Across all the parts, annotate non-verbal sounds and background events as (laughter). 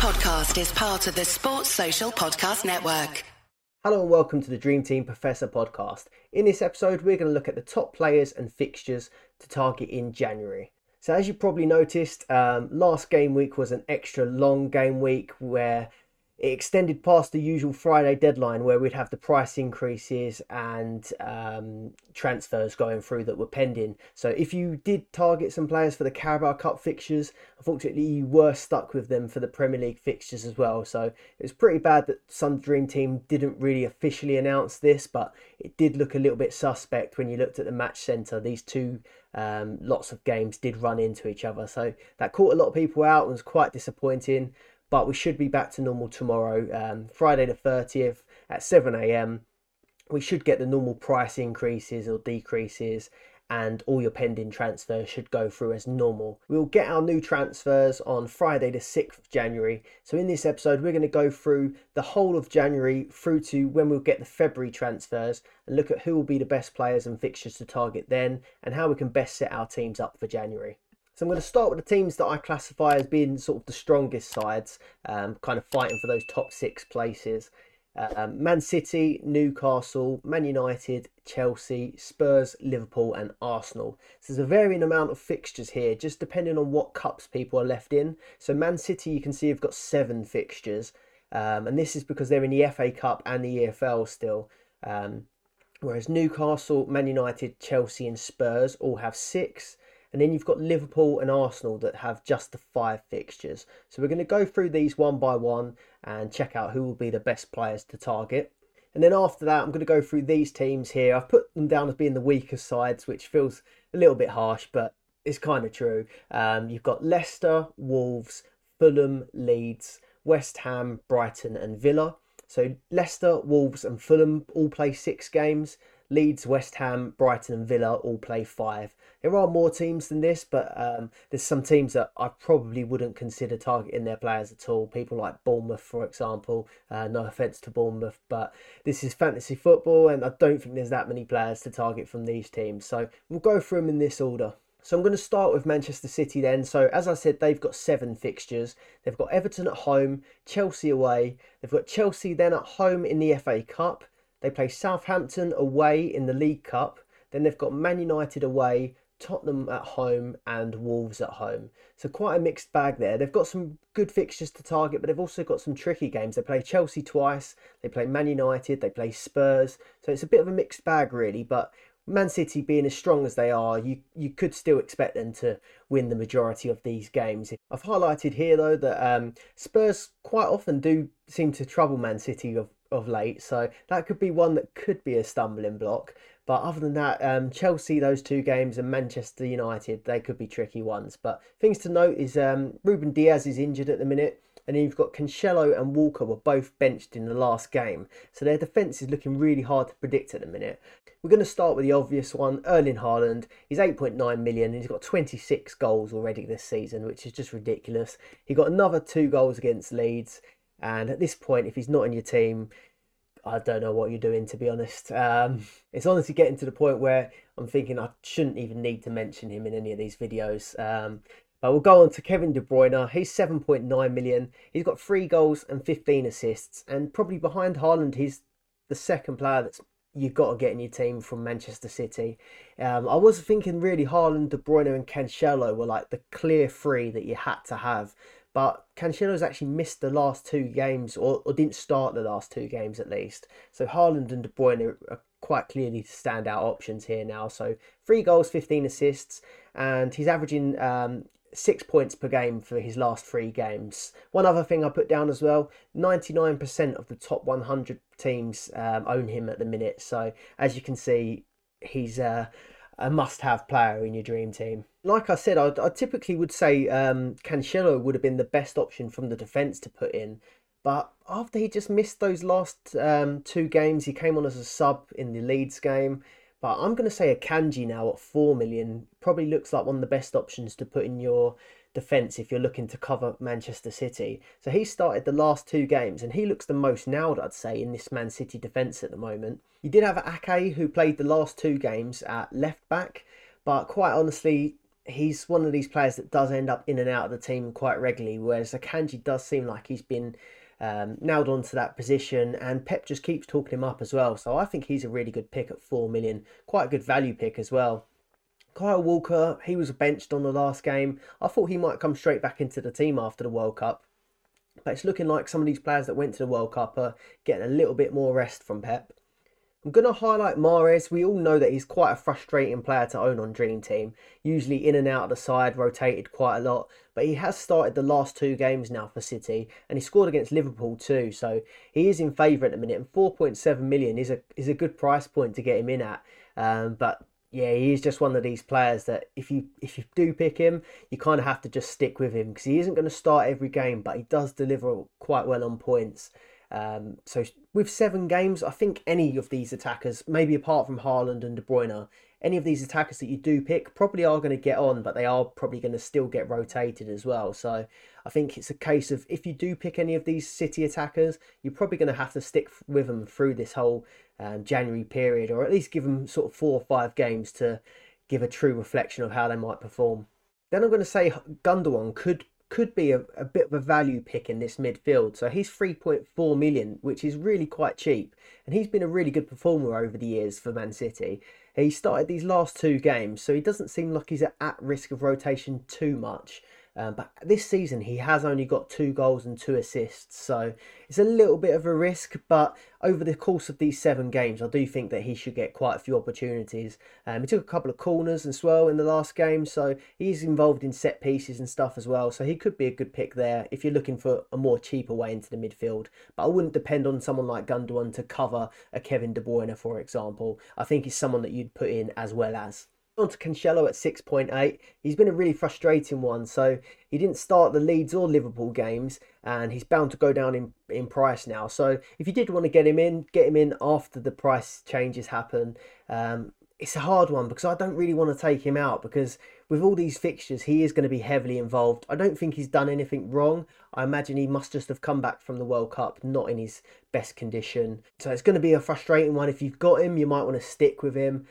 podcast is part of the Sports Social Podcast Network. Hello and welcome to the Dream Team Professor podcast. In this episode, we're going to look at the top players and fixtures to target in January. So, as you probably noticed, um, last game week was an extra long game week where it extended past the usual Friday deadline where we'd have the price increases and um, transfers going through that were pending. So if you did target some players for the Carabao Cup fixtures, unfortunately you were stuck with them for the Premier League fixtures as well. So it was pretty bad that some Dream Team didn't really officially announce this, but it did look a little bit suspect when you looked at the match centre. These two um, lots of games did run into each other. So that caught a lot of people out and was quite disappointing but we should be back to normal tomorrow, um, Friday the 30th at 7 a.m. We should get the normal price increases or decreases, and all your pending transfers should go through as normal. We'll get our new transfers on Friday, the 6th of January. So, in this episode, we're going to go through the whole of January through to when we'll get the February transfers and look at who will be the best players and fixtures to target then and how we can best set our teams up for January. So I'm going to start with the teams that I classify as being sort of the strongest sides, um, kind of fighting for those top six places. Um, Man City, Newcastle, Man United, Chelsea, Spurs, Liverpool, and Arsenal. So there's a varying amount of fixtures here, just depending on what cups people are left in. So Man City, you can see, have got seven fixtures, um, and this is because they're in the FA Cup and the EFL still. Um, whereas Newcastle, Man United, Chelsea, and Spurs all have six. And then you've got Liverpool and Arsenal that have just the five fixtures. So we're going to go through these one by one and check out who will be the best players to target. And then after that, I'm going to go through these teams here. I've put them down as being the weaker sides, which feels a little bit harsh, but it's kind of true. Um, you've got Leicester, Wolves, Fulham, Leeds, West Ham, Brighton, and Villa. So Leicester, Wolves, and Fulham all play six games. Leeds, West Ham, Brighton, and Villa all play five. There are more teams than this, but um, there's some teams that I probably wouldn't consider targeting their players at all. People like Bournemouth, for example. Uh, no offense to Bournemouth, but this is fantasy football, and I don't think there's that many players to target from these teams. So we'll go through them in this order. So I'm going to start with Manchester City then. So as I said, they've got seven fixtures. They've got Everton at home, Chelsea away. They've got Chelsea then at home in the FA Cup. They play Southampton away in the League Cup. Then they've got Man United away, Tottenham at home, and Wolves at home. So quite a mixed bag there. They've got some good fixtures to target, but they've also got some tricky games. They play Chelsea twice, they play Man United, they play Spurs. So it's a bit of a mixed bag, really. But Man City being as strong as they are, you you could still expect them to win the majority of these games. I've highlighted here though that um, Spurs quite often do seem to trouble Man City of of late, so that could be one that could be a stumbling block. But other than that, um, Chelsea, those two games, and Manchester United, they could be tricky ones. But things to note is um, Ruben Dias is injured at the minute, and then you've got Cancelo and Walker were both benched in the last game, so their defence is looking really hard to predict at the minute. We're going to start with the obvious one, Erling Haaland. He's 8.9 million, and he's got 26 goals already this season, which is just ridiculous. He got another two goals against Leeds. And at this point, if he's not in your team, I don't know what you're doing, to be honest. Um, (laughs) it's honestly getting to the point where I'm thinking I shouldn't even need to mention him in any of these videos. Um, but we'll go on to Kevin De Bruyne. He's 7.9 million. He's got three goals and 15 assists. And probably behind Haaland, he's the second player that's you've got to get in your team from Manchester City. Um, I was thinking really Haaland, De Bruyne, and Cancelo were like the clear three that you had to have. But Cancelo's actually missed the last two games, or, or didn't start the last two games at least. So Haaland and De Bruyne are, quite clearly standout options here now. So three goals, 15 assists, and he's averaging um, six points per game for his last three games. One other thing I put down as well 99% of the top 100 teams um, own him at the minute. So as you can see, he's uh, a must have player in your dream team. Like I said, I, I typically would say um, Cancelo would have been the best option from the defence to put in. But after he just missed those last um, two games, he came on as a sub in the Leeds game. But I'm going to say Akanji now at 4 million probably looks like one of the best options to put in your defence if you're looking to cover Manchester City. So he started the last two games and he looks the most nailed, I'd say, in this Man City defence at the moment. You did have Ake who played the last two games at left back, but quite honestly, he's one of these players that does end up in and out of the team quite regularly, whereas Akanji does seem like he's been um, nailed onto that position, and Pep just keeps talking him up as well. So I think he's a really good pick at four million, quite a good value pick as well. Kyle Walker, he was benched on the last game. I thought he might come straight back into the team after the World Cup. But it's looking like some of these players that went to the World Cup are getting a little bit more rest from Pep. I'm going to highlight Mahrez. We all know that he's quite a frustrating player to own on Dream Team. Usually in and out of the side, rotated quite a lot. But he has started the last two games now for City, and he scored against Liverpool too. So he is in favour at the minute, and 4.7 million is a is a good price point to get him in at. Um, but yeah, he's just one of these players that if you if you do pick him, you kind of have to just stick with him because he isn't going to start every game, but he does deliver quite well on points. Um, so with seven games, I think any of these attackers, maybe apart from Haaland and De Bruyne, any of these attackers that you do pick probably are going to get on, but they are probably going to still get rotated as well. So I think it's a case of if you do pick any of these City attackers, you're probably going to have to stick with them through this whole um, January period, or at least give them sort of four or five games to give a true reflection of how they might perform. Then I'm going to say Gundogan could could be a, a bit of a value pick in this midfield. So he's 3.4 million, which is really quite cheap. And he's been a really good performer over the years for Man City. He started these last two games, so he doesn't seem like he's at risk of rotation too much. Um, but this season, he has only got two goals and two assists, so it's a little bit of a risk. But over the course of these seven games, I do think that he should get quite a few opportunities. Um, he took a couple of corners as well in the last game, so he's involved in set pieces and stuff as well. So he could be a good pick there if you're looking for a more cheaper way into the midfield. But I wouldn't depend on someone like Gundogan to cover a Kevin De Bruyne, for example. I think he's someone that you'd put in as well as on to Cancelo at 6.8. He's been a really frustrating one. So he didn't start the Leeds or Liverpool games, and he's bound to go down in, in price now. So if you did want to get him in, get him in after the price changes happen. Um, it's a hard one because I don't really want to take him out because with all these fixtures, he is going to be heavily involved. I don't think he's done anything wrong. I imagine he must just have come back from the World Cup not in his best condition. So it's going to be a frustrating one. If you've got him, you might want to stick with him.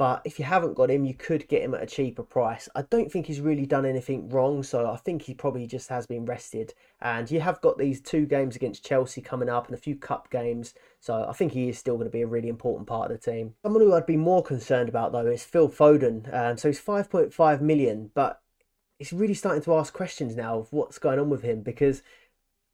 But if you haven't got him, you could get him at a cheaper price. I don't think he's really done anything wrong, so I think he probably just has been rested. And you have got these two games against Chelsea coming up and a few cup games, so I think he is still going to be a really important part of the team. Someone who I'd be more concerned about though is Phil Foden. Um, so he's 5.5 million, but it's really starting to ask questions now of what's going on with him because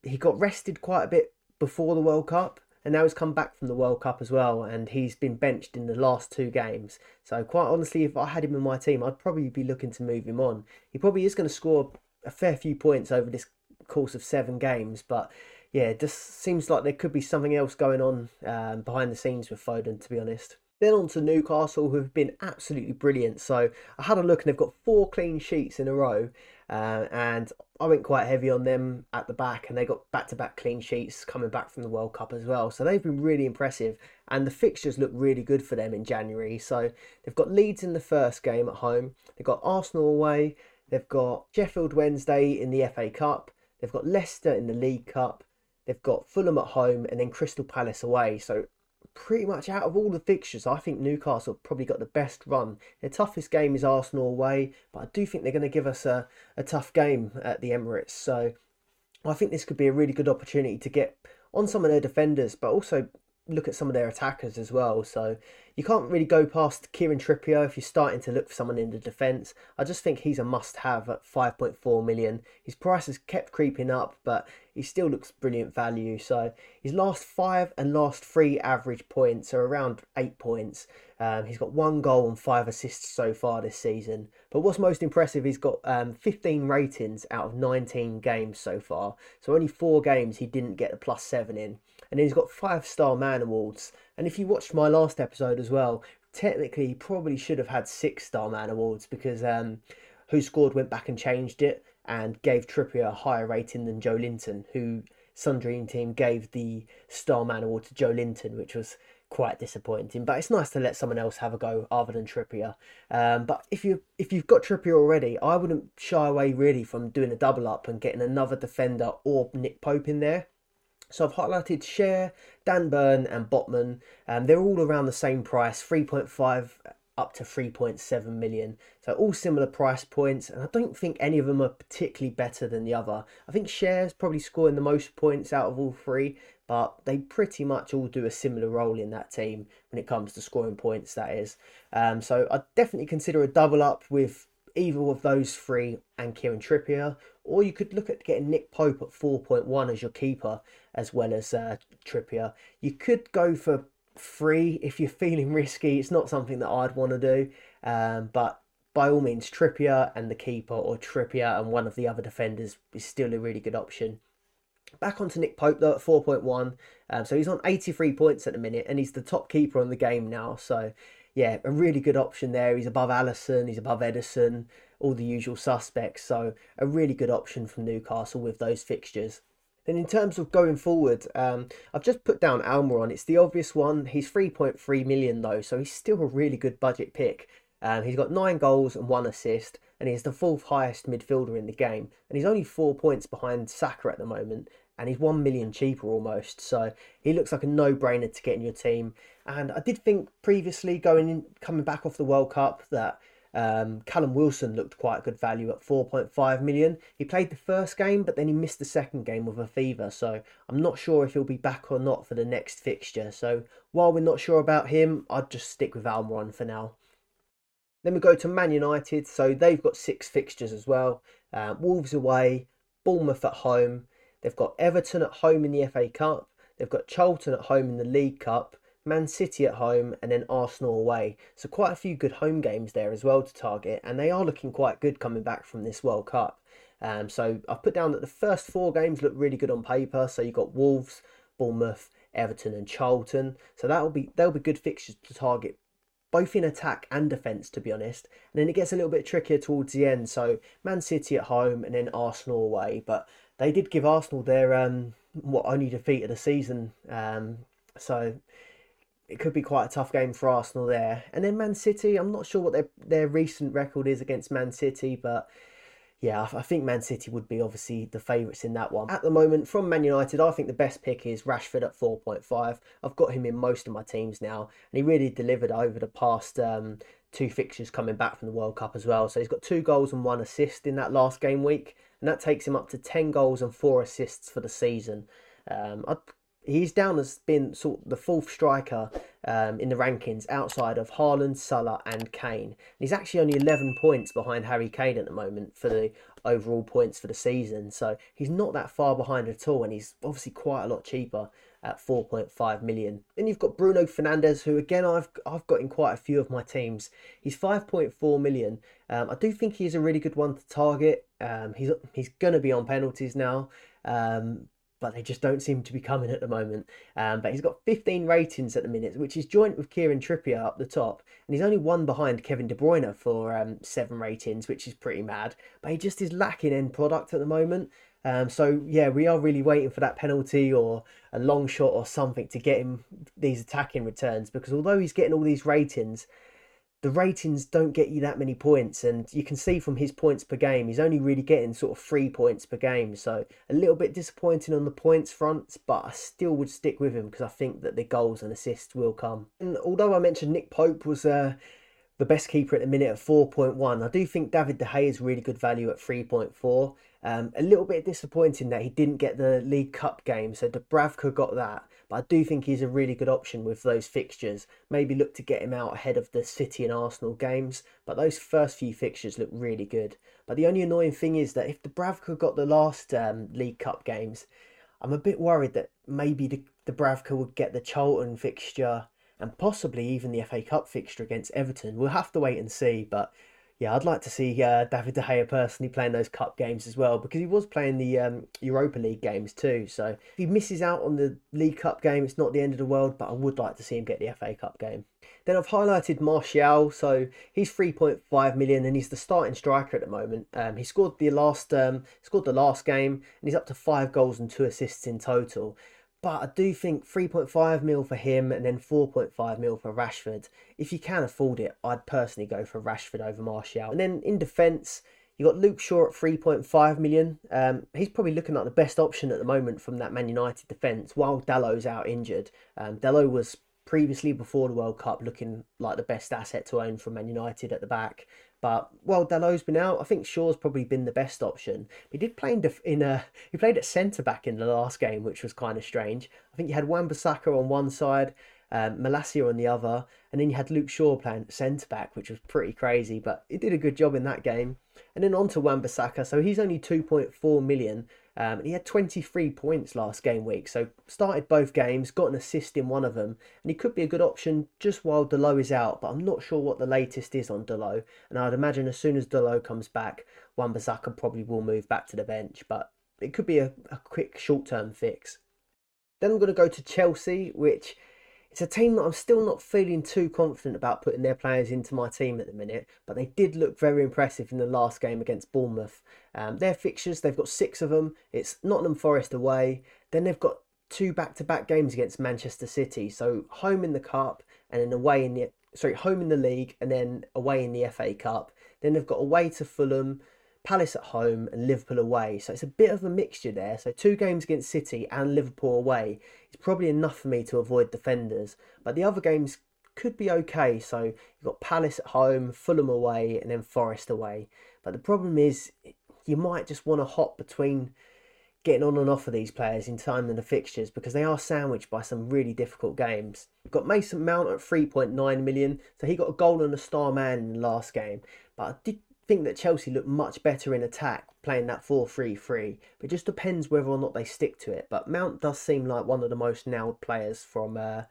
he got rested quite a bit before the World Cup and now he's come back from the World Cup as well, and he's been benched in the last two games. So quite honestly, if I had him in my team, I'd probably be looking to move him on. He probably is going to score a fair few points over this course of seven games, but yeah, it just seems like there could be something else going on um, behind the scenes with Foden, to be honest. Then on to Newcastle, who have been absolutely brilliant. So I had a look and they've got four clean sheets in a row. Uh, and I went quite heavy on them at the back, and they got back to back clean sheets coming back from the World Cup as well. So they've been really impressive, and the fixtures look really good for them in January. So they've got Leeds in the first game at home, they've got Arsenal away, they've got Sheffield Wednesday in the FA Cup, they've got Leicester in the League Cup, they've got Fulham at home, and then Crystal Palace away. So pretty much out of all the fixtures, I think Newcastle probably got the best run. Their toughest game is Arsenal away, but I do think they're going to give us a, a tough game at the Emirates. So I think this could be a really good opportunity to get on some of their defenders, but also look at some of their attackers as well. So you can't really go past Kieran Trippier if you're starting to look for someone in the defence. I just think he's a must have at 5.4 million. His price has kept creeping up, but he still looks brilliant value. So his last five and last three average points are around eight points. Um, he's got one goal and five assists so far this season. But what's most impressive, he's got um, 15 ratings out of 19 games so far. So only four games he didn't get a plus seven in. And he's got five star man awards. And if you watched my last episode as well, technically he probably should have had six star man awards because um, WhoScored went back and changed it and gave Trippier a higher rating than Joelinton, who Sun Dream Team gave the star man Award to Joelinton, which was quite disappointing. But it's nice to let someone else have a go other than Trippier. Um, but if you if you've got Trippier already, I wouldn't shy away really from doing a double up and getting another defender or Nick Pope in there. So I've highlighted Schär, Dan Burn, and Botman. Um, they're all around the same price, 3.5 up to 3.7 million. So all similar price points, and I don't think any of them are particularly better than the other. I think Schär's probably scoring the most points out of all three, but they pretty much all do a similar role in that team when it comes to scoring points, that is. Um, so I'd definitely consider a double up with either of those three and Kieran Trippier, or you could look at getting Nick Pope at 4.1 as your keeper as well as uh, Trippier. You could go for free if you're (laughs) feeling risky. It's not something that I'd want to do, um, but by all means, Trippier and the keeper, or Trippier and one of the other defenders, is still a really good option. Back onto Nick Pope though at 4.1. Um, so he's on 83 points at the minute and he's the top keeper on the game now. So yeah, a really good option there. He's above Alisson, he's above Ederson, all the usual suspects. So a really good option from Newcastle with those fixtures. Then in terms of going forward, um, I've just put down Almiron. It's the obvious one. He's 3.3 million though, so he's still a really good budget pick. Um, he's got nine goals and one assist, and he's the fourth highest midfielder in the game. And he's only four points behind Saka at the moment, and he's one million cheaper almost. So he looks like a no-brainer to get in your team. And I did think previously, going in, coming back off the World Cup, that um, Callum Wilson looked quite a good value at 4.5 million. He played the first game, but then he missed the second game with a fever. So I'm not sure if he'll be back or not for the next fixture. So while we're not sure about him, I'd just stick with Almiron for now. Then we go to Man United. So they've got six fixtures as well. Uh, Wolves away, Bournemouth at home. They've got Everton at home in the FA Cup. They've got Charlton at home in the League Cup. Man City at home, and then Arsenal away. So quite a few good home games there as well to target, and they are looking quite good coming back from this World Cup. Um, so I've put down that the first four games look really good on paper. So you've got Wolves, Bournemouth, Everton, and Charlton. So that'll be they'll be good fixtures to target, both in attack and defence, to be honest. And then it gets a little bit trickier towards the end. So Man City at home, and then Arsenal away. But they did give Arsenal their um, what only defeat of the season. Um, so it could be quite a tough game for Arsenal there. And then Man City, I'm not sure what their their recent record is against Man City, but yeah, I think Man City would be obviously the favourites in that one. At the moment, from Man United, I think the best pick is Rashford at 4.5. I've got him in most of my teams now, and he really delivered over the past um, two fixtures coming back from the World Cup as well. So he's got two goals and one assist in that last game week, and that takes him up to 10 goals and four assists for the season. Um, I'd he's down as being sort of the fourth striker um, in the rankings outside of Haaland, Salah, and Kane. And he's actually only 11 points behind Harry Kane at the moment for the overall points for the season. So he's not that far behind at all, and he's obviously quite a lot cheaper at 4.5 million. Then you've got Bruno Fernandes, who again I've I've got in quite a few of my teams. He's 5.4 million. Um, I do think he's a really good one to target. Um, he's he's gonna be on penalties now. Um, but they just don't seem to be coming at the moment. Um, but he's got 15 ratings at the minute, which is joint with Kieran Trippier up the top, and he's only one behind Kevin De Bruyne for um, seven ratings, which is pretty mad. But he just is lacking end product at the moment. Um, so yeah, we are really waiting for that penalty or a long shot or something to get him these attacking returns because although he's getting all these ratings, the ratings don't get you that many points and you can see from his points per game he's only really getting sort of three points per game. So a little bit disappointing on the points front but i still would stick with him because i think that the goals and assists will come. And although i mentioned nick pope was uh, the best keeper at the minute at 4.1 i do think david de gea is really good value at 3.4 um, a little bit disappointing that he didn't get the league cup game so dubravka got that but I do think he's a really good option with those fixtures. Maybe look to get him out ahead of the City and Arsenal games. But those first few fixtures look really good. But the only annoying thing is that if Dubravka got the last um, League Cup games, I'm a bit worried that maybe the Dubravka would get the Charlton fixture and possibly even the FA Cup fixture against Everton. We'll have to wait and see, but yeah, I'd like to see uh, David De Gea personally playing those cup games as well because he was playing the um, Europa League games too. So if he misses out on the League Cup game, it's not the end of the world, but I would like to see him get the FA Cup game. Then I've highlighted Martial, so he's 3.5 million and he's the starting striker at the moment. Um, he scored the last um, scored the last game and he's up to five goals and two assists in total. But I do think 3.5 mil for him and then 4.5 mil for Rashford. If you can afford it, I'd personally go for Rashford over Martial. And then in defence, you got Luke Shaw at 3.5 million. Um, he's probably looking like the best option at the moment from that Man United defence while Dalot's out injured. Um, Dalot was previously before the World Cup looking like the best asset to own from Man United at the back. But while Dalot's been out, I think Shaw's probably been the best option. He did play in, def- in a, he played at centre back in the last game, which was kind of strange. I think you had Wan-Bissaka on one side, um, Malacia on the other, and then you had Luke Shaw playing centre back, which was pretty crazy. But he did a good job in that game. And then on to Wan-Bissaka, so he's only 2.4 million. Um, he had 23 points last game week, so started both games, got an assist in one of them, and he could be a good option just while Dalot is out. But I'm not sure what the latest is on Dalot, and I'd imagine as soon as Dalot comes back, Wan-Bissaka probably will move back to the bench. But it could be a, a quick short-term fix. Then I'm going to go to Chelsea, which it's a team that I'm still not feeling too confident about putting their players into my team at the minute, but they did look very impressive in the last game against Bournemouth. Um, their fixtures, they've got six of them. It's Nottingham Forest away. Then they've got two back-to-back games against Manchester City. So home in the cup and then away in the sorry home in the league and then away in the FA Cup. Then they've got away to Fulham, Palace at home and Liverpool away. So it's a bit of a mixture there. So two games against City and Liverpool away is probably enough for me to avoid defenders. But the other games could be okay. So you've got Palace at home, Fulham away, and then Forest away. But the problem is you might just want to hop between getting on and off of these players in time in the fixtures because they are sandwiched by some really difficult games. We've got Mason Mount at 3.9 million, so he got a goal and a star man in the last game. But I did think that Chelsea looked much better in attack playing that 4-3-3. But it just depends whether or not they stick to it. But Mount does seem like one of the most nailed players from uh,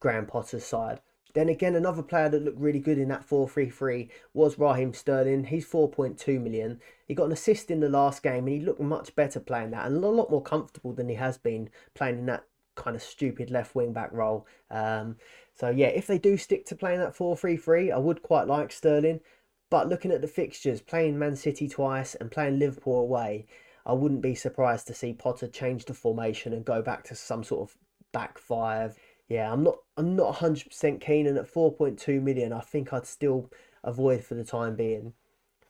Graham Potter's side. Then again, another player that looked really good in that 4-3-3 was Raheem Sterling. He's 4.2 million. He got an assist in the last game and he looked much better playing that and a lot more comfortable than he has been playing in that kind of stupid left wing back role. Um, so yeah, if they do stick to playing that 4-3-3, I would quite like Sterling. But looking at the fixtures, playing Man City twice and playing Liverpool away, I wouldn't be surprised to see Potter change the formation and go back to some sort of back five. Yeah, I'm not I'm not 100% keen and at 4.2 million, I think I'd still avoid for the time being.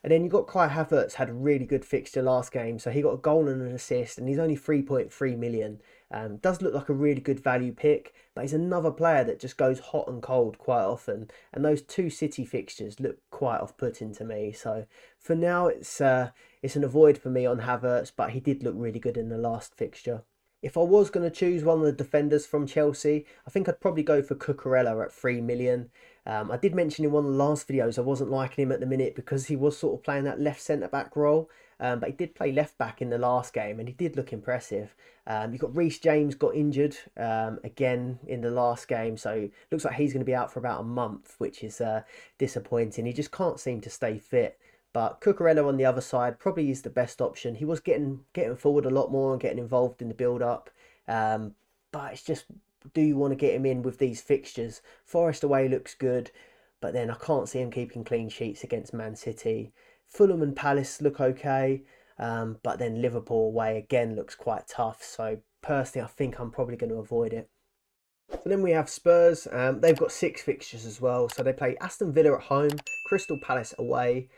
And then you've got Kai Havertz had a really good fixture last game, so he got a goal and an assist, and he's only 3.3 million. Um, does look like a really good value pick, but he's another player that just goes hot and cold quite often. And those two City fixtures look quite off-putting to me. So for now, it's uh, it's an avoid for me on Havertz, but he did look really good in the last fixture. If I was going to choose one of the defenders from Chelsea, I think I'd probably go for Cucurella at 3 million. Um, I did mention in one of the last videos I wasn't liking him at the minute because he was sort of playing that left centre back role. Um, but he did play left back in the last game and he did look impressive. Um, you've got Reece James got injured um, again in the last game, so looks like he's going to be out for about a month, which is uh, disappointing. He just can't seem to stay fit. But Cucurella on the other side probably is the best option. He was getting getting forward a lot more and getting involved in the build up. Um, but it's just, do you want to get him in with these fixtures? Forest away looks good, but then I can't see him keeping clean sheets against Man City. Fulham and Palace look okay, um, but then Liverpool away again looks quite tough. So personally, I think I'm probably going to avoid it. So then we have Spurs. Um, they've got six fixtures as well. So they play Aston Villa at home, Crystal Palace away,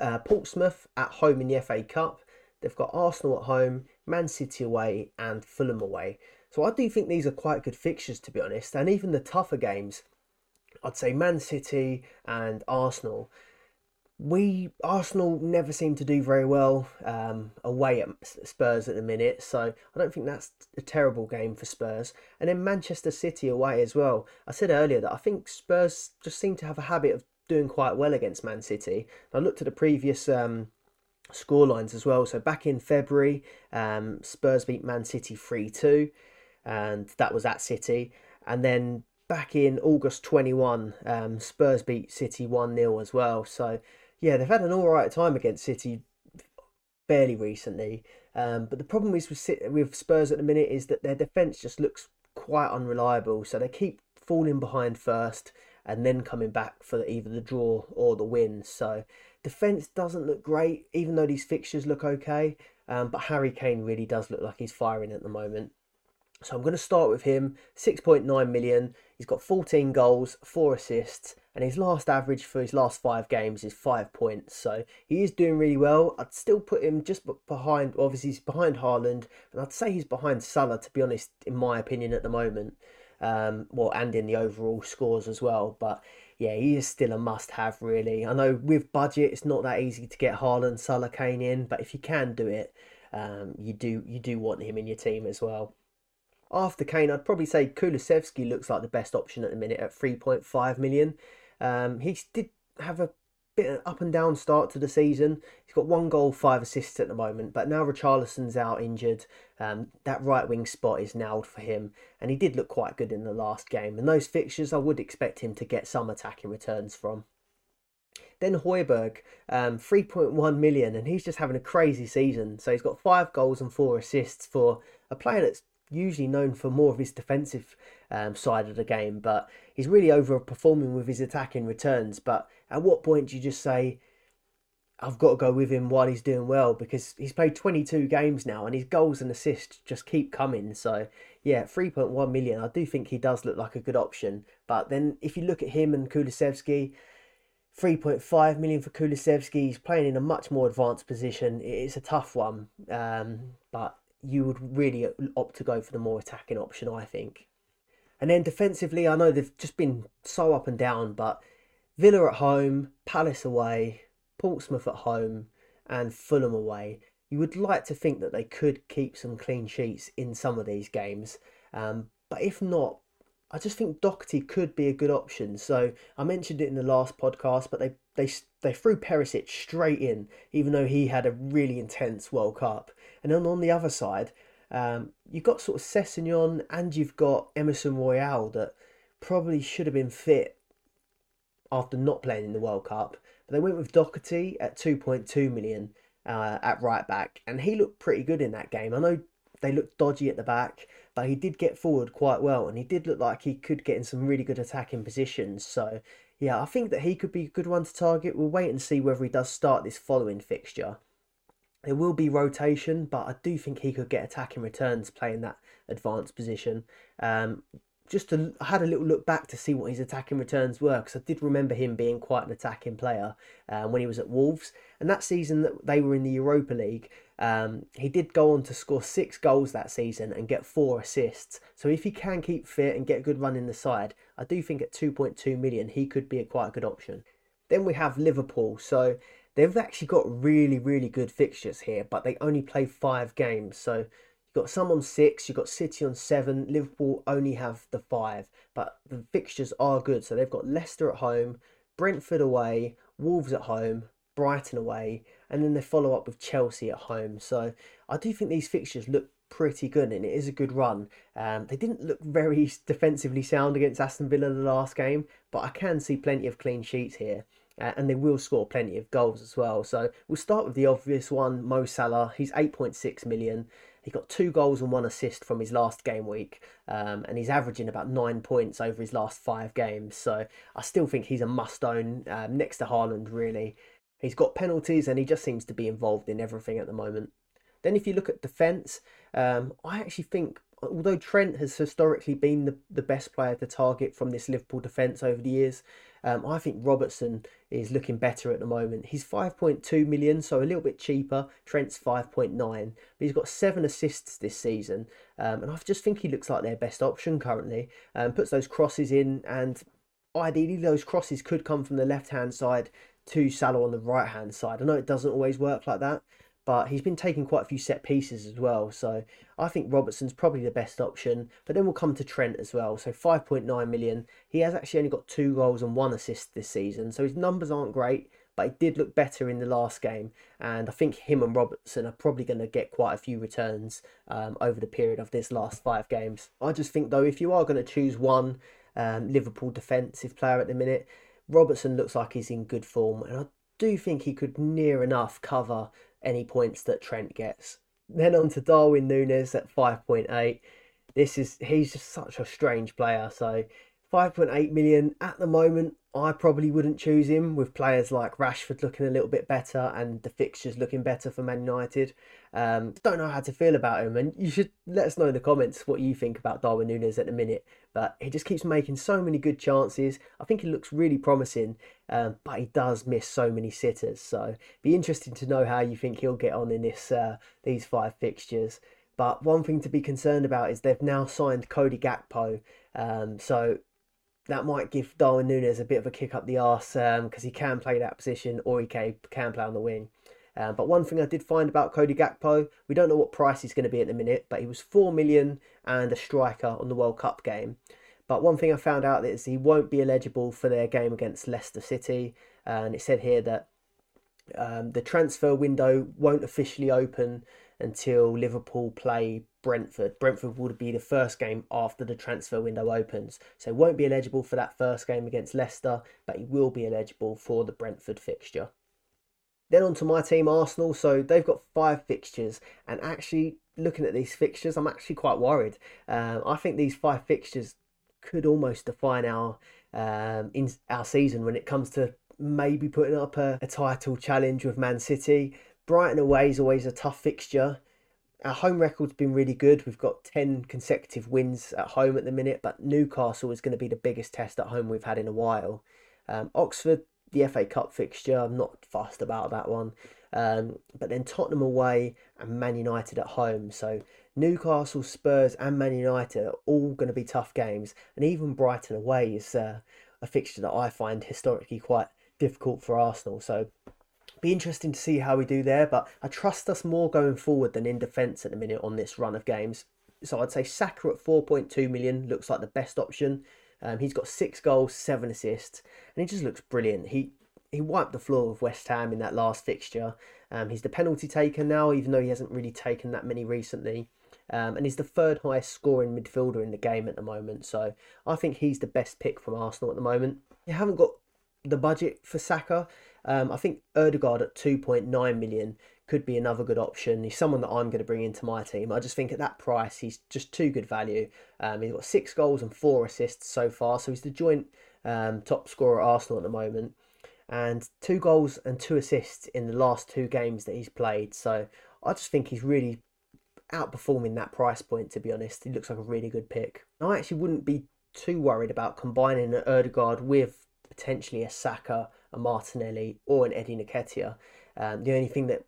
uh, Portsmouth at home in the FA Cup. They've got Arsenal at home, Man City away, and Fulham away. So I do think these are quite good fixtures, to be honest. And even the tougher games, I'd say Man City and Arsenal we Arsenal never seem to do very well um, away at Spurs at the minute, so I don't think that's a terrible game for Spurs. And then Manchester City away as well. I said earlier that I think Spurs just seem to have a habit of doing quite well against Man City. I looked at the previous um, score lines as well. So back in February, um, Spurs beat Man City 3 2, and that was at City. And then back in August 21, um, Spurs beat City 1 0 as well. So yeah, they've had an all right time against City fairly recently. Um, but the problem is with, with Spurs at the minute is that their defence just looks quite unreliable. So they keep falling behind first and then coming back for either the draw or the win. So defence doesn't look great, even though these fixtures look okay. Um, but Harry Kane really does look like he's firing at the moment. So I'm going to start with him. 6.9 million. He's got 14 goals, 4 assists, and his last average for his last five games is 5 points. So he is doing really well. I'd still put him just behind, obviously, he's behind Haaland, and I'd say he's behind Salah, to be honest, in my opinion, at the moment. um, well, and in the overall scores as well. But yeah, he is still a must-have, really. I know with budget, it's not that easy to get Haaland, Salah, Kane in, but if you can do it, um, you do you do want him in your team as well. After Kane, I'd probably say Kulusevski looks like the best option at the minute at 3.5 million. Um, he did have a bit of up and down start to the season. He's got one goal, five assists at the moment, but now Richarlison's out injured. Um, that right wing spot is nailed for him, and he did look quite good in the last game. And those fixtures, I would expect him to get some attacking returns from. Then Højbjerg, um, 3.1 million, and he's just having a crazy season. So he's got five goals and four assists for a player that's usually known for more of his defensive um, side of the game, but he's really overperforming with his attacking returns. But at what point do you just say, I've got to go with him while he's doing well because he's played 22 games now and his goals and assists just keep coming. So, yeah, 3.1 million. I do think he does look like a good option. But then if you look at him and Kulusevski, 3.5 million for Kulusevski. He's playing in a much more advanced position. It's a tough one, um, but you would really opt to go for the more attacking option, I think. And then defensively, I know they've just been so up and down, but Villa at home, Palace away, Portsmouth at home, and Fulham away. You would like to think that they could keep some clean sheets in some of these games, um, but if not, I just think Doherty could be a good option. So I mentioned it in the last podcast, but they they they threw Perisic straight in, even though he had a really intense World Cup. And then on the other side, um, you've got sort of Sessegnon and you've got Emerson Royal that probably should have been fit after not playing in the World Cup. But they went with Doherty at 2.2 million uh, at right back, and he looked pretty good in that game. I know they looked dodgy at the back, but he did get forward quite well, and he did look like he could get in some really good attacking positions. So, yeah, I think that he could be a good one to target. We'll wait and see whether he does start this following fixture. There will be rotation, but I do think he could get attacking returns playing that advanced position. Um, just to, I had a little look back to see what his attacking returns were because I did remember him being quite an attacking player um, when he was at Wolves. And that season that they were in the Europa League, um, he did go on to score six goals that season and get four assists. So if he can keep fit and get a good run in the side, I do think at 2.2 million he could be a quite a good option. Then we have Liverpool. So they've actually got really, really good fixtures here, but they only play five games. So got some on six, you've got City on seven, Liverpool only have the five, but the fixtures are good. So they've got Leicester at home, Brentford away, Wolves at home, Brighton away, and then they follow up with Chelsea at home. So I do think these fixtures look pretty good and it is a good run. Um, they didn't look very defensively sound against Aston Villa the last game, but I can see plenty of clean sheets here. Uh, and they will score plenty of goals as well. So we'll start with the obvious one, Mo Salah. He's 8.6 million. He got two goals and one assist from his last game week, um, and he's averaging about nine points over his last five games. So I still think he's a must own um, next to Haaland, really. He's got penalties and he just seems to be involved in everything at the moment. Then, if you look at defence, um, I actually think although Trent has historically been the, the best player to target from this Liverpool defence over the years, um, I think Robertson is looking better at the moment. He's 5.2 million, so a little bit cheaper. Trent's 5.9, but he's got seven assists this season, um, and I just think he looks like their best option currently. Um, puts those crosses in, and ideally those crosses could come from the left hand side to Salah on the right hand side. I know it doesn't always work like that, but he's been taking quite a few set pieces as well. So I think Robertson's probably the best option. But then we'll come to Trent as well. So 5.9 million. He has actually only got two goals and one assist this season. So his numbers aren't great, but he did look better in the last game. And I think him and Robertson are probably going to get quite a few returns um, over the period of this last five games. I just think, though, if you are going to choose one um, Liverpool defensive player at the minute, Robertson looks like he's in good form. And I do think he could near enough cover any points that Trent gets. Then on to Darwin Nunez at 5.8. This is he's just such a strange player. So 5.8 million at the moment. I probably wouldn't choose him with players like Rashford looking a little bit better and the fixtures looking better for Man United. Um, don't know how to feel about him, and you should let us know in the comments what you think about Darwin Nunez at the minute. But he just keeps making so many good chances. I think he looks really promising, um, but he does miss so many sitters. So it'd be interesting to know how you think he'll get on in this uh, these five fixtures. But one thing to be concerned about is they've now signed Cody Gakpo. Um, so that might give Darwin Nunez a bit of a kick up the arse because um, he can play that position or he can, can play on the wing. Um, but one thing I did find about Cody Gakpo, we don't know what price he's going to be at the minute, but he was 4 million and a striker on the World Cup game. But one thing I found out is he won't be eligible for their game against Leicester City. And it said here that um, the transfer window won't officially open until Liverpool play Brentford. Brentford would be the first game after the transfer window opens. So won't be eligible for that first game against Leicester, but he will be eligible for the Brentford fixture. Then on to my team, Arsenal. So they've got five fixtures, and actually looking at these fixtures, I'm actually quite worried. Um, I think these five fixtures could almost define our um, in our season when it comes to maybe putting up a, a title challenge with Man City. Brighton away is always a tough fixture. Our home record's been really good. We've got 10 consecutive wins at home at the minute, but Newcastle is going to be the biggest test at home we've had in a while. Um, Oxford, the FA Cup fixture, I'm not fussed about that one. Um, but then Tottenham away and Man United at home. So Newcastle, Spurs, and Man United are all going to be tough games. And even Brighton away is uh, a fixture that I find historically quite difficult for Arsenal. So be interesting to see how we do there. But I trust us more going forward than in defence at the minute on this run of games. So I'd say Saka at 4.2 million looks like the best option. Um, he's got six goals, seven assists, and he just looks brilliant. He he wiped the floor with West Ham in that last fixture. Um, he's the penalty taker now, even though he hasn't really taken that many recently. Um, and he's the third highest scoring midfielder in the game at the moment. So I think he's the best pick from Arsenal at the moment. You haven't got the budget for Saka. Um, I think Odegaard at 2.9 million could be another good option. He's someone that I'm going to bring into my team. I just think at that price, he's just too good value. Um, he's got six goals and four assists so far, so he's the joint um, top scorer at Arsenal at the moment. And two goals and two assists in the last two games that he's played. So I just think he's really outperforming that price point, to be honest. He looks like a really good pick. I actually wouldn't be too worried about combining an Odegaard with potentially a Saka, a Martinelli, or an Eddie Nketiah. Um, the only thing that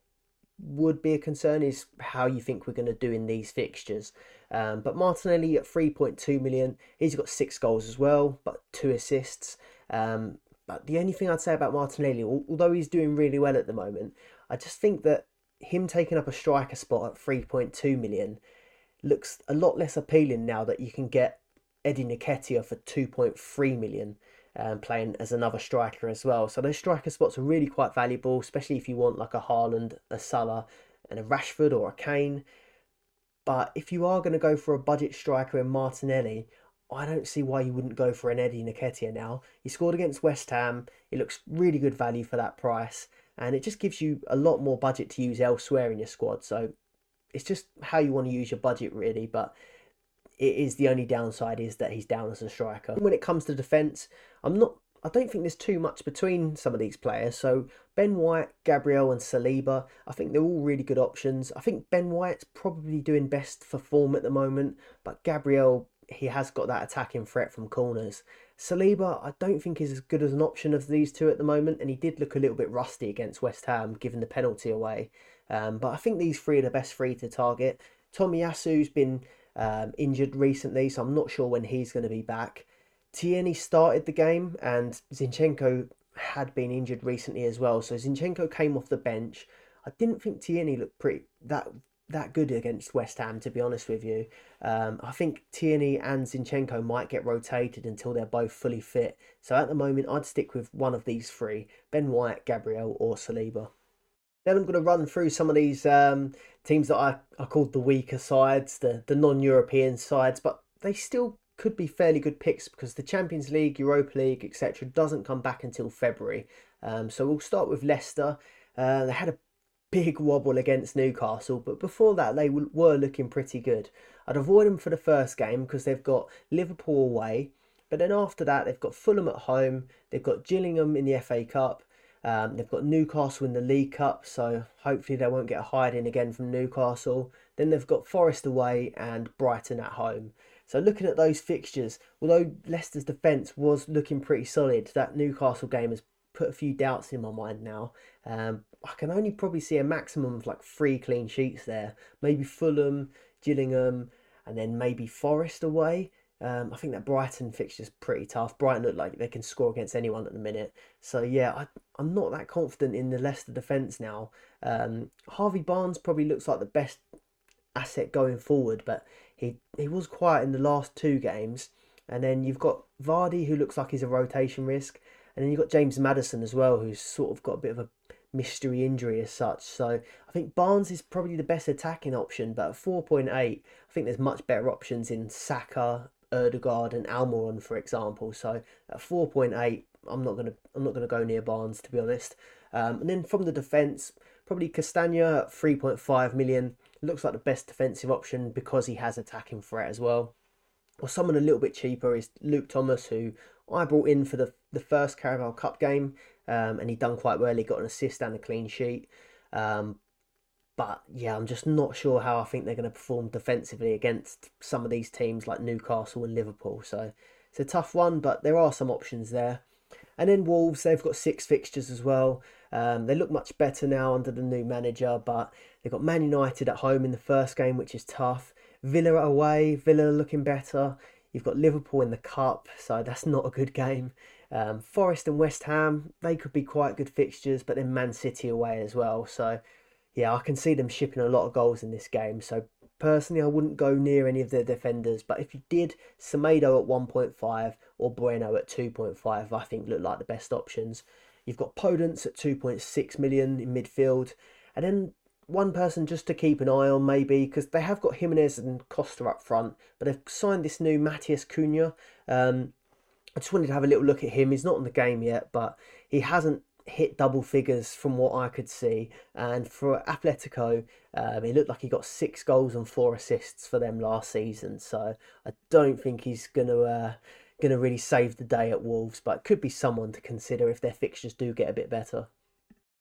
would be a concern is how you think we're going to do in these fixtures. Um, but Martinelli at 3.2 million, he's got six goals as well, but two assists. Um, but the only thing I'd say about Martinelli, although he's doing really well at the moment, I just think that him taking up a striker spot at 3.2 million looks a lot less appealing now that you can get Eddie Nketiah for 2.3 million um, playing as another striker as well. So those striker spots are really quite valuable, especially if you want like a Haaland, a Salah, and a Rashford or a Kane. But if you are going to go for a budget striker in Martinelli, I don't see why you wouldn't go for an Eddie Nketiah now. He scored against West Ham. It looks really good value for that price, and it just gives you a lot more budget to use elsewhere in your squad. So it's just how you want to use your budget, really. But it is the only downside is that he's down as a striker. When it comes to defence, I'm not. I don't think there's too much between some of these players. So Ben White, Gabriel, and Saliba, I think they're all really good options. I think Ben White's probably doing best for form at the moment, but Gabriel he has got that attacking threat from corners. Saliba, I don't think is as good as an option of these two at the moment, and he did look a little bit rusty against West Ham, given the penalty away. Um, but I think these three are the best three to target. Tomiyasu's been um, injured recently, so I'm not sure when he's going to be back. Tierney started the game, and Zinchenko had been injured recently as well. So Zinchenko came off the bench. I didn't think Tierney looked pretty that that good against West Ham, to be honest with you. Um, I think Tierney and Zinchenko might get rotated until they're both fully fit. So at the moment, I'd stick with one of these three Ben White, Gabriel, or Saliba. Then I'm going to run through some of these um, teams that I, I called the weaker sides, the, the non European sides, but they still could be fairly good picks because the Champions League, Europa League, etc., doesn't come back until February. Um, so we'll start with Leicester. Uh, they had a big (laughs) wobble against Newcastle, but before that, they were looking pretty good. I'd avoid them for the first game because they've got Liverpool away, but then after that, they've got Fulham at home, they've got Gillingham in the FA Cup, um, they've got Newcastle in the League Cup, so hopefully they won't get a hiding again from Newcastle. Then they've got Forest away and Brighton at home. So looking at those fixtures, although Leicester's defence was looking pretty solid, that Newcastle game has put a few doubts in my mind now. Um, I can only probably see a maximum of like three clean sheets there. Maybe Fulham, Gillingham, and then maybe Forest away. Um, I think that Brighton fixture's pretty tough. Brighton look like they can score against anyone at the minute. So yeah, I, I'm not that confident in the Leicester defence now. Um, Harvey Barnes probably looks like the best asset going forward, but he he was quiet in the last two games. And then you've got Vardy, who looks like he's a rotation risk, and then you've got James Maddison as well, who's sort of got a bit of a mystery injury as such. So I think Barnes is probably the best attacking option, but at 4.8, I think there's much better options in Saka, Odegaard, and Almiron, for example. So at 4.8, I'm not gonna I'm not gonna go near Barnes to be honest. Um, and then from the defence, probably Castagna at 3.5 million looks like the best defensive option because he has attacking threat as well. Or someone a little bit cheaper is Luke Thomas, who I brought in for the the first Carabao Cup game, um, and he done quite well. He got an assist and a clean sheet. Um, but yeah, I'm just not sure how I think they're going to perform defensively against some of these teams like Newcastle and Liverpool. So it's a tough one, but there are some options there. And then Wolves, they've got six fixtures as well. Um, they look much better now under the new manager, but they've got Man United at home in the first game, which is tough. Villa away, Villa looking better. You've got Liverpool in the cup, so that's not a good game. Um, Forest and West Ham, they could be quite good fixtures, but then Man City away as well. So, yeah, I can see them shipping a lot of goals in this game. So, personally, I wouldn't go near any of their defenders. But if you did, Semedo at 1.5 or Bueno at 2.5, I think look like the best options. You've got Podence at 2.6 million in midfield. And then one person just to keep an eye on maybe because they have got Jimenez and Costa up front, but they've signed this new Matheus Cunha. Um, I just wanted to have a little look at him. He's not in the game yet, but he hasn't hit double figures from what I could see. And for Atletico, um, he looked like he got six goals and four assists for them last season. So I don't think he's gonna uh, gonna really save the day at Wolves, but it could be someone to consider if their fixtures do get a bit better.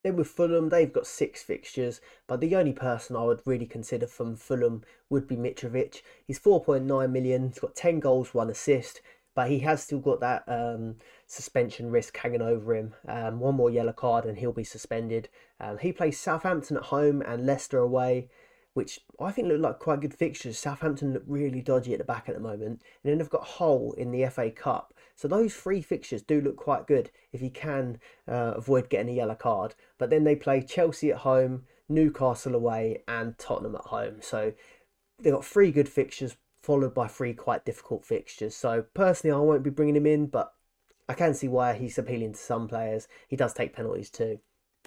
Then with Fulham, they've got six fixtures, but the only person I would really consider from Fulham would be Mitrovic. He's 4.9 million, he's got 10 goals, one assist, but he has still got that um, suspension risk hanging over him. Um, one more yellow card and he'll be suspended. Um, he plays Southampton at home and Leicester away, which I think look like quite good fixtures. Southampton look really dodgy at the back at the moment, and then they've got Hull in the FA Cup. So those three fixtures do look quite good if you can uh, avoid getting a yellow card. But then they play Chelsea at home, Newcastle away, and Tottenham at home. So they've got three good fixtures followed by three quite difficult fixtures. So personally, I won't be bringing him in, but I can see why he's appealing to some players. He does take penalties too.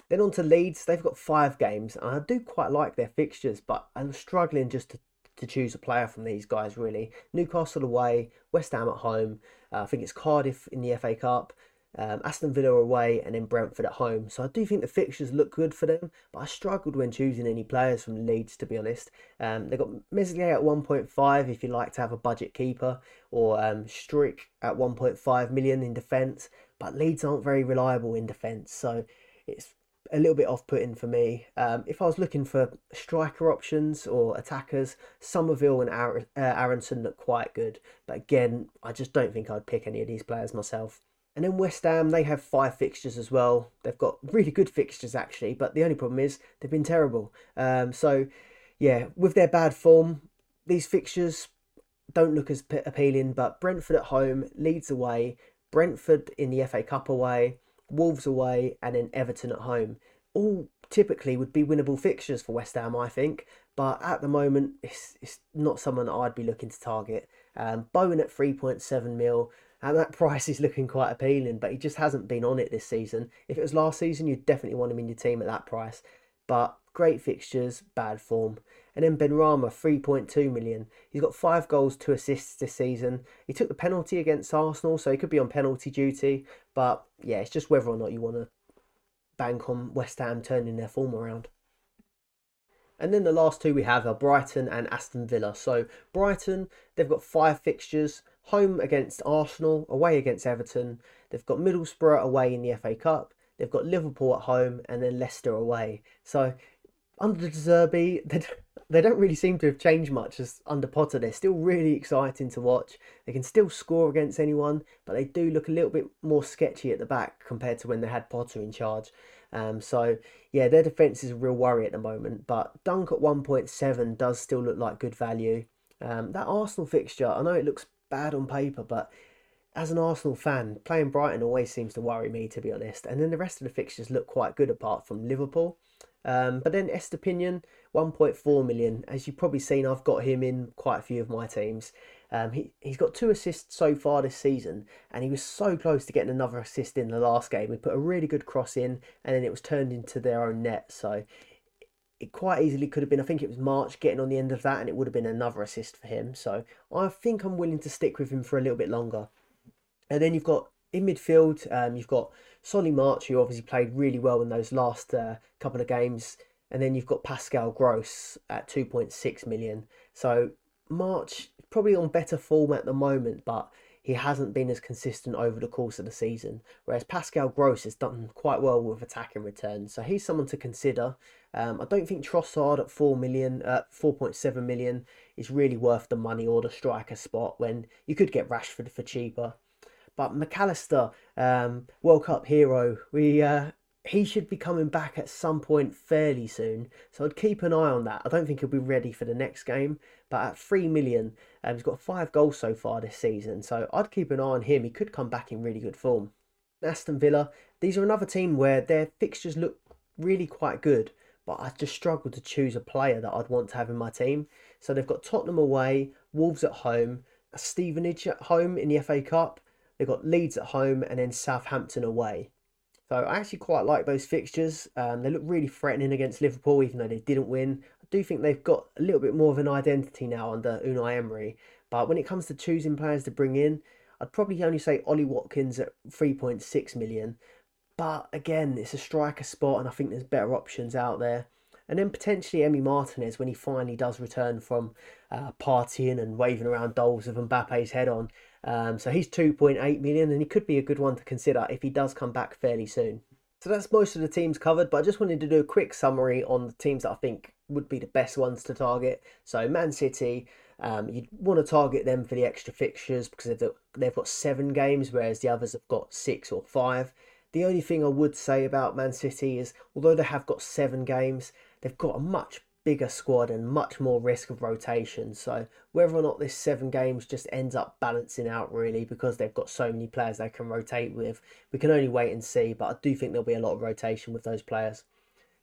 Then on to Leeds, they've got five games, and I do quite like their fixtures, but I'm struggling just to to choose a player from these guys really. Newcastle away, West Ham at home. Uh, I think it's Cardiff in the FA Cup, um, Aston Villa away, and then Brentford at home. So I do think the fixtures look good for them, but I struggled when choosing any players from Leeds to be honest. Um, they've got Meslier at 1.5 if you like to have a budget keeper, or um, Struijk at 1.5 million in defence. But Leeds aren't very reliable in defence, so it's a little bit off putting for me. Um, if I was looking for striker options or attackers, Summerville and Ar- uh, Aaronson look quite good. But again, I just don't think I'd pick any of these players myself. And then West Ham, they have five fixtures as well. They've got really good fixtures actually, but the only problem is they've been terrible. Um, so, yeah, with their bad form, these fixtures don't look as appealing. But Brentford at home, Leeds away, Brentford in the FA Cup away, Wolves away, and then Everton at home. All typically would be winnable fixtures for West Ham, I think. But at the moment, it's, it's not someone that I'd be looking to target. Um, Bowen at 3.7 mil, and that price is looking quite appealing, but he just hasn't been on it this season. If it was last season, you'd definitely want him in your team at that price. But great fixtures, bad form. And then Benrahma, 3.2 million. He's got five goals, two assists this season. He took the penalty against Arsenal, so he could be on penalty duty. But yeah, it's just whether or not you want to bank on West Ham turning their form around. And then the last two we have are Brighton and Aston Villa. So Brighton, they've got five fixtures home against Arsenal, away against Everton. They've got Middlesbrough away in the FA Cup. They've got Liverpool at home and then Leicester away. So under De Zerbi, (laughs) they, they don't really seem to have changed much as under Potter. They're still really exciting to watch. They can still score against anyone, but they do look a little bit more sketchy at the back compared to when they had Potter in charge. Um, so yeah, their defence is a real worry at the moment. But Dunk at 1.7 does still look like good value. Um, that Arsenal fixture, I know it looks bad on paper, but as an Arsenal fan, playing Brighton always seems to worry me, to be honest. And then the rest of the fixtures look quite good apart from Liverpool. Um, but then Estupiñán, 1.4 million. As you've probably seen, I've got him in quite a few of my teams. Um, he, he's got two assists so far this season, and he was so close to getting another assist in the last game. He put a really good cross in, and then it was turned into their own net. So it quite easily could have been, I think it was March getting on the end of that, and it would have been another assist for him. So I think I'm willing to stick with him for a little bit longer. And then you've got in midfield, um, you've got Solly March, who obviously played really well in those last uh, couple of games. And then you've got Pascal Gross at 2.6 million. So March probably on better form at the moment, but he hasn't been as consistent over the course of the season. Whereas Pascal Gross has done quite well with attacking returns, so he's someone to consider. Um, I don't think Trossard at four million, uh, four point seven million is really worth the money or the striker spot when you could get Rashford for cheaper. But Mac Allister, um, World Cup hero, we uh, he should be coming back at some point fairly soon. So I'd keep an eye on that. I don't think he'll be ready for the next game, but at three million, um, he's got five goals so far this season. So I'd keep an eye on him. He could come back in really good form. Aston Villa, these are another team where their fixtures look really quite good, but I just struggle to choose a player that I'd want to have in my team. So they've got Tottenham away, Wolves at home, Stevenage at home in the FA Cup, They've got Leeds at home and then Southampton away. So I actually quite like those fixtures. Um, they look really threatening against Liverpool, even though they didn't win. Do think they've got a little bit more of an identity now under Unai Emery. But when it comes to choosing players to bring in, I'd probably only say Ollie Watkins at 3.6 million. But again, it's a striker spot, and I think there's better options out there. And then potentially Emi Martinez when he finally does return from uh, partying and waving around dolls with Mbappe's head on. Um, so he's 2.8 million, and he could be a good one to consider if he does come back fairly soon. So that's most of the teams covered, but I just wanted to do a quick summary on the teams that I think would be the best ones to target. So Man City, um, you'd want to target them for the extra fixtures because they've, they've got seven games, whereas the others have got six or five. The only thing I would say about Man City is, although they have got seven games, they've got a much bigger squad and much more risk of rotation. So whether or not this seven games just ends up balancing out really because they've got so many players they can rotate with, we can only wait and see. But I do think there'll be a lot of rotation with those players.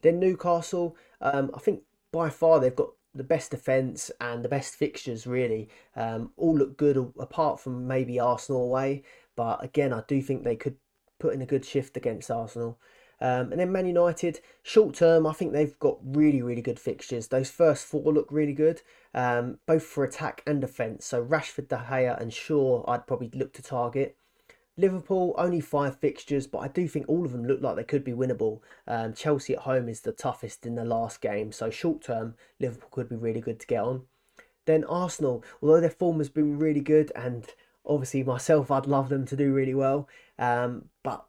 Then Newcastle, um, I think by far they've got the best defence and the best fixtures really. Um, all look good apart from maybe Arsenal away. But again, I do think they could put in a good shift against Arsenal. Um, and then Man United, short term, I think they've got really, really good fixtures. Those first four look really good, um, both for attack and defence. So Rashford, De Gea, and Shaw, I'd probably look to target. Liverpool, only five fixtures, but I do think all of them look like they could be winnable. Um, Chelsea at home is the toughest in the last game, so short term, Liverpool could be really good to get on. Then Arsenal, although their form has been really good, and obviously myself, I'd love them to do really well, um, but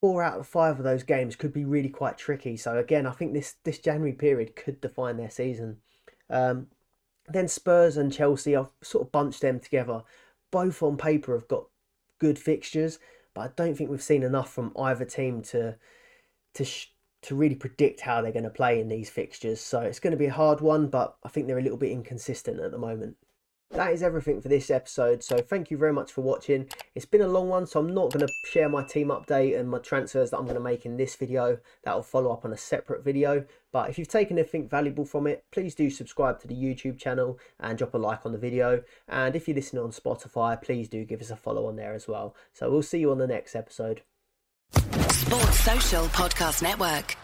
four out of five of those games could be really quite tricky. So again, I think this this January period could define their season. Um, then Spurs and Chelsea, I've sort of bunched them together. Both on paper have got good fixtures, but I don't think we've seen enough from either team to to sh- to really predict how they're going to play in these fixtures. So it's going to be a hard one, but I think they're a little bit inconsistent at the moment that is everything for this episode. So thank you very much for watching. It's been a long one, so I'm not going to share my team update and my transfers that I'm going to make in this video. That will follow up on a separate video. But if you've taken anything valuable from it, please do subscribe to the YouTube channel and drop a like on the video. And if you're listening on Spotify, please do give us a follow on there as well. So we'll see you on the next episode. Sports Social Podcast Network.